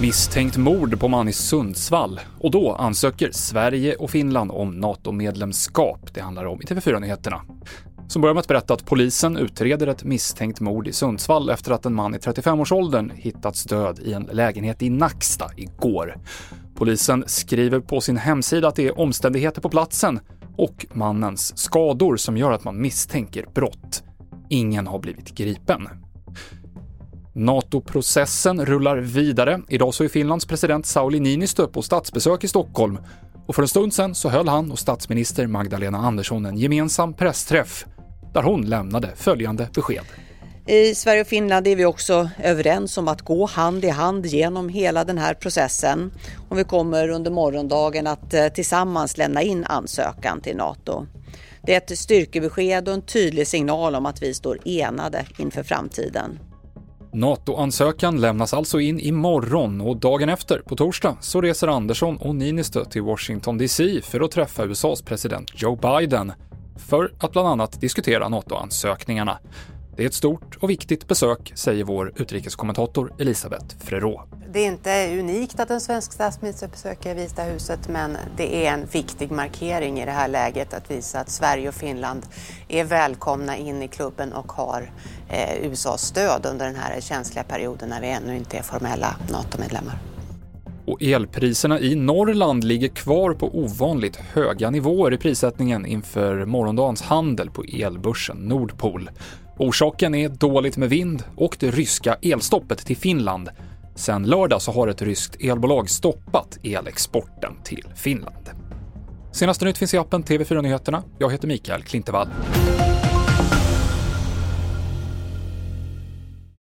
Misstänkt mord på man i Sundsvall och då ansöker Sverige och Finland om NATO-medlemskap. Det handlar om i TV4-nyheterna. Som börjar med att berätta att polisen utreder ett misstänkt mord i Sundsvall efter att en man i 35-årsåldern hittats död i en lägenhet i Nacksta igår. Polisen skriver på sin hemsida att det är omständigheter på platsen och mannens skador som gör att man misstänker brott. Ingen har blivit gripen. NATO-processen rullar vidare. Idag så är Finlands president Sauli Niinistö på statsbesök i Stockholm och för en stund sedan så höll han och statsminister Magdalena Andersson en gemensam pressträff där hon lämnade följande besked. I Sverige och Finland är vi också överens om att gå hand i hand genom hela den här processen. Och vi kommer under morgondagen att eh, tillsammans lämna in ansökan till Nato. Det är ett styrkebesked och en tydlig signal om att vi står enade inför framtiden. NATO-ansökan lämnas alltså in imorgon och dagen efter, på torsdag, så reser Andersson och Niinistö till Washington DC för att träffa USAs president Joe Biden för att bland annat diskutera NATO-ansökningarna. Det är ett stort och viktigt besök, säger vår utrikeskommentator Elisabeth Frerot. Det är inte unikt att en svensk statsminister besöker Vita huset men det är en viktig markering i det här läget att visa att Sverige och Finland är välkomna in i klubben och har eh, USAs stöd under den här känsliga perioden när vi ännu inte är formella NATO-medlemmar. Och elpriserna i Norrland ligger kvar på ovanligt höga nivåer i prissättningen inför morgondagens handel på elbörsen Nordpol. Orsaken är dåligt med vind och det ryska elstoppet till Finland. Sen lördag så har ett ryskt elbolag stoppat elexporten till Finland. Senaste nytt finns i appen TV4 Nyheterna. Jag heter Mikael Klintevall.